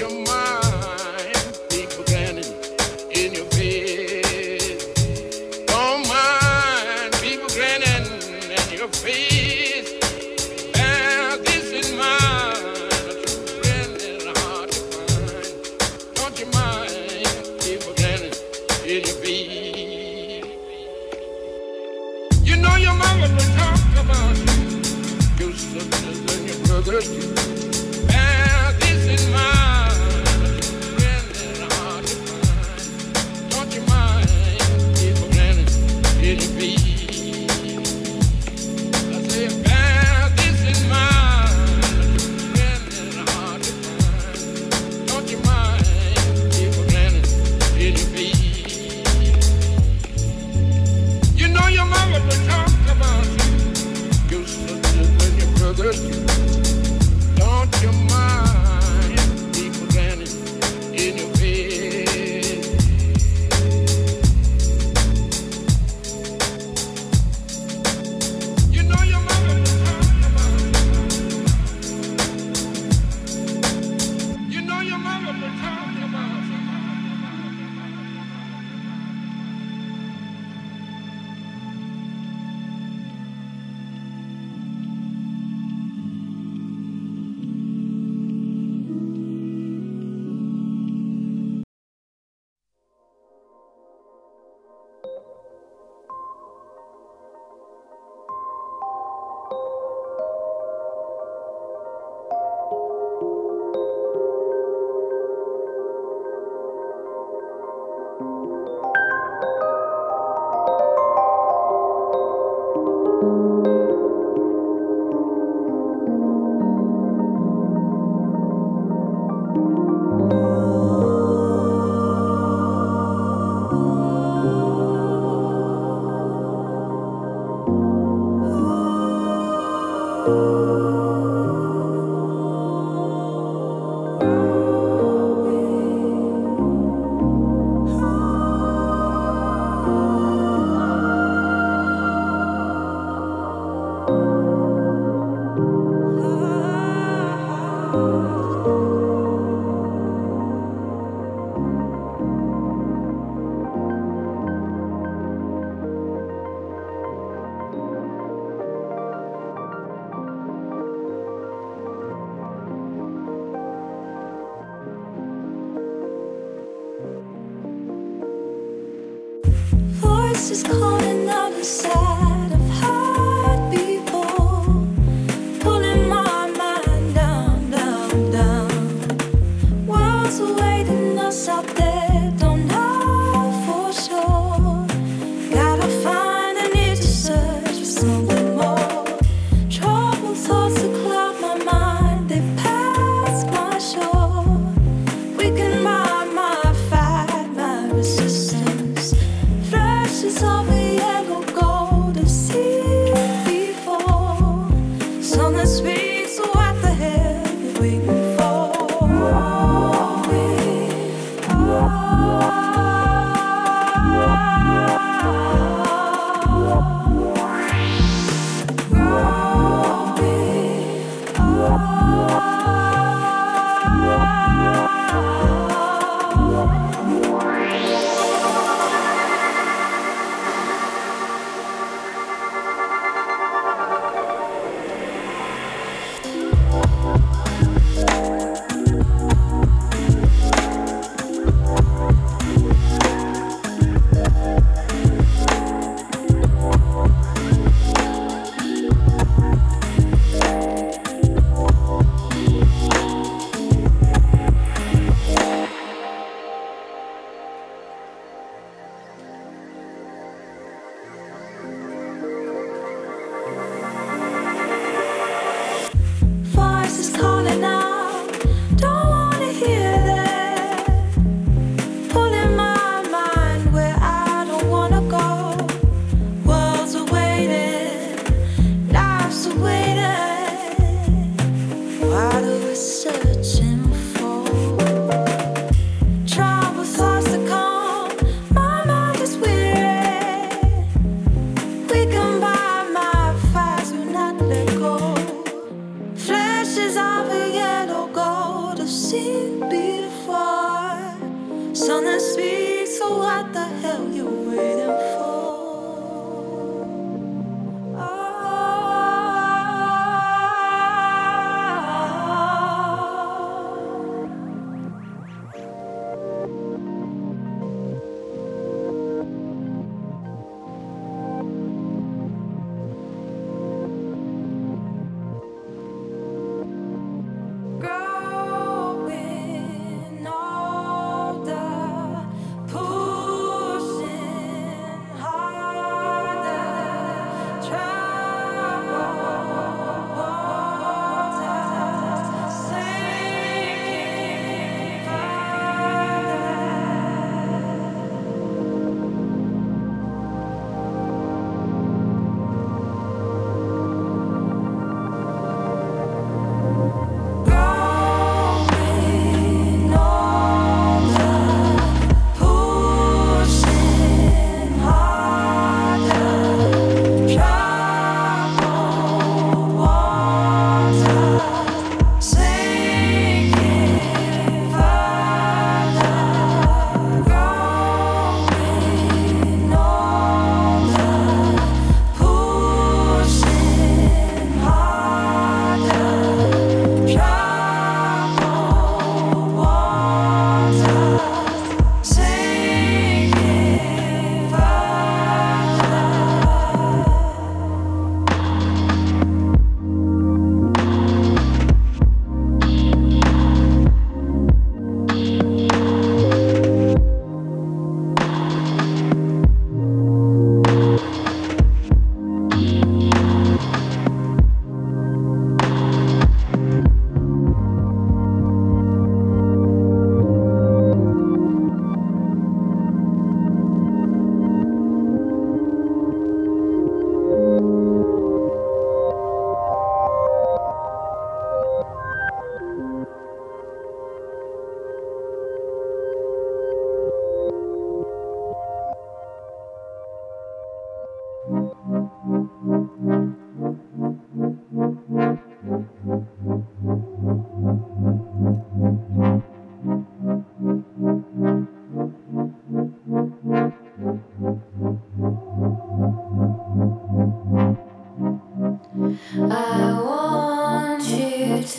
Don't you mind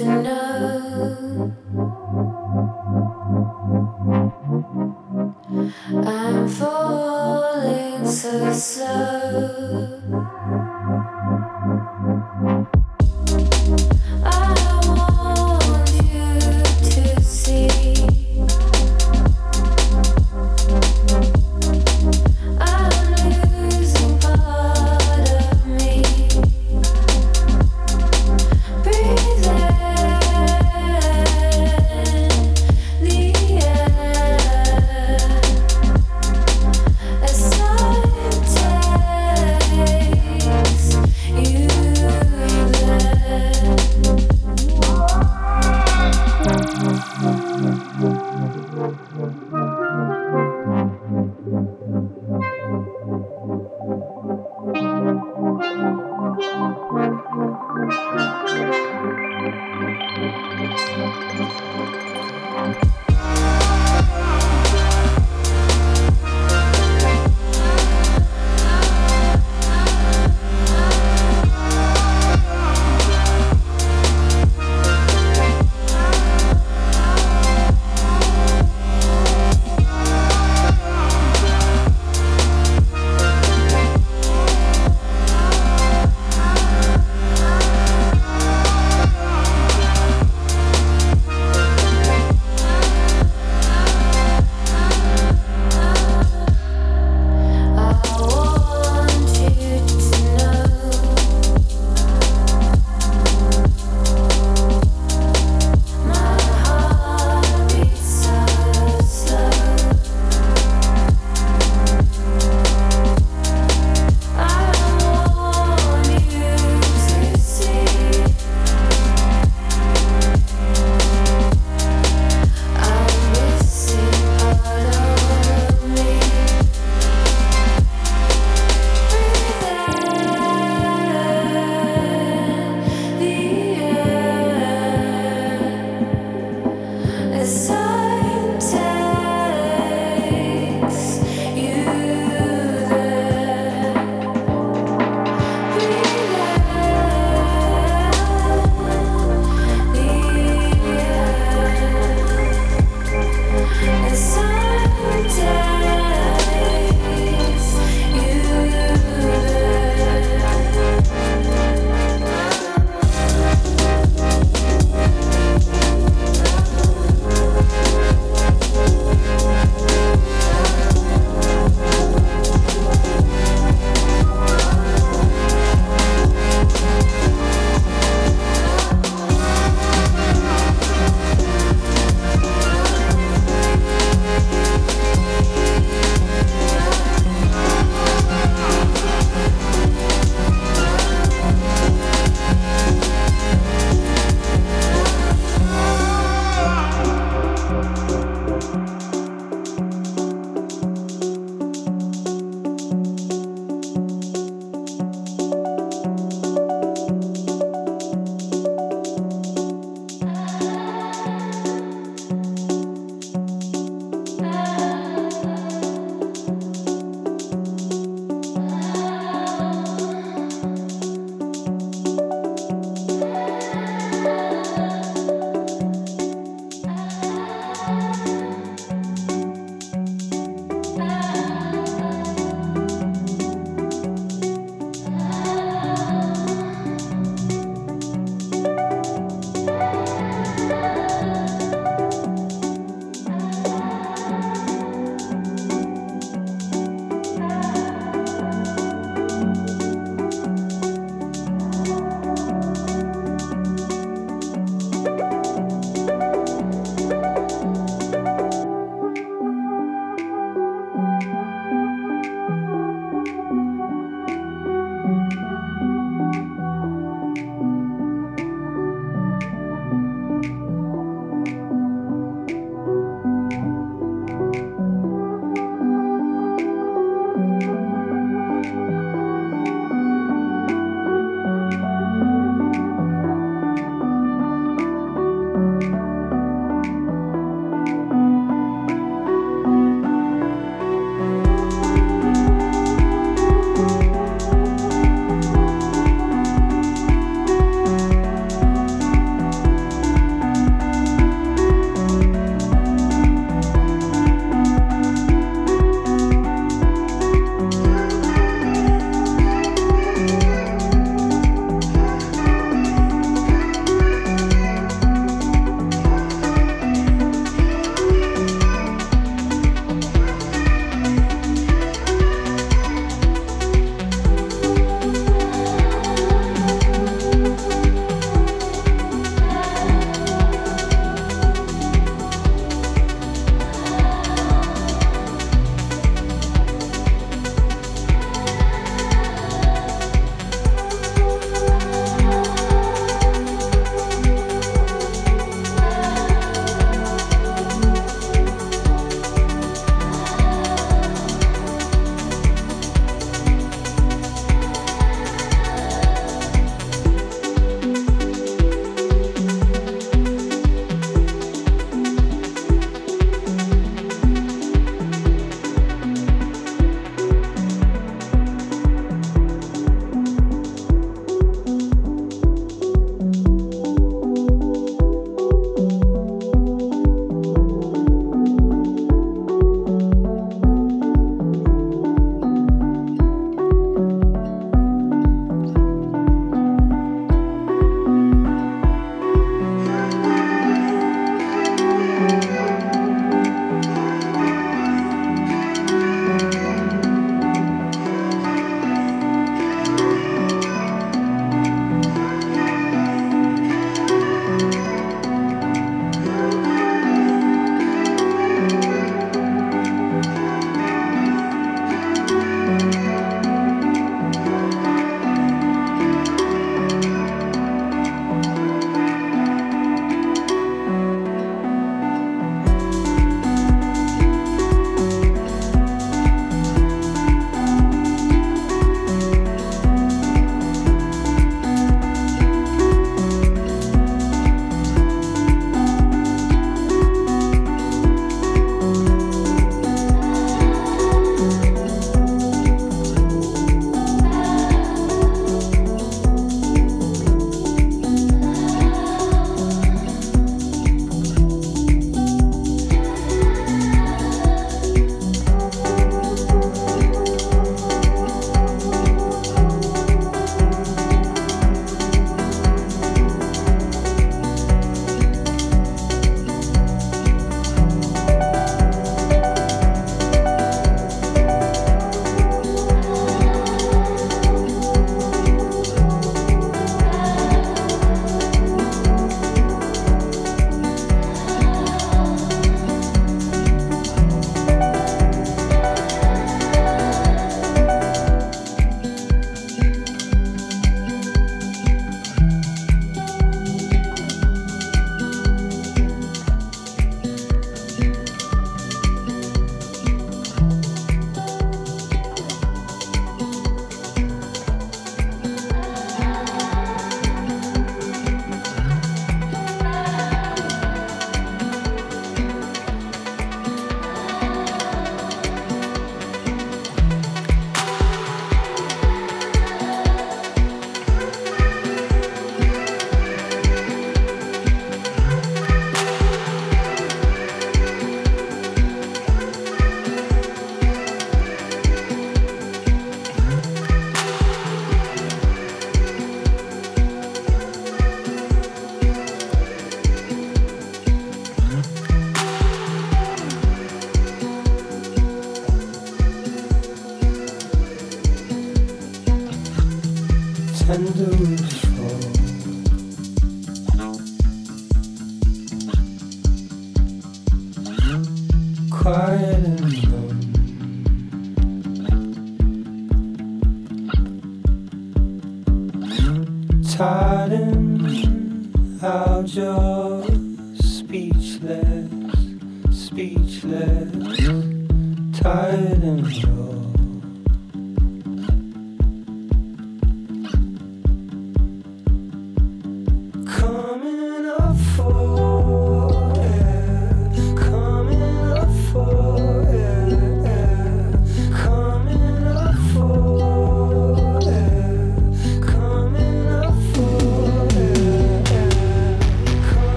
to know.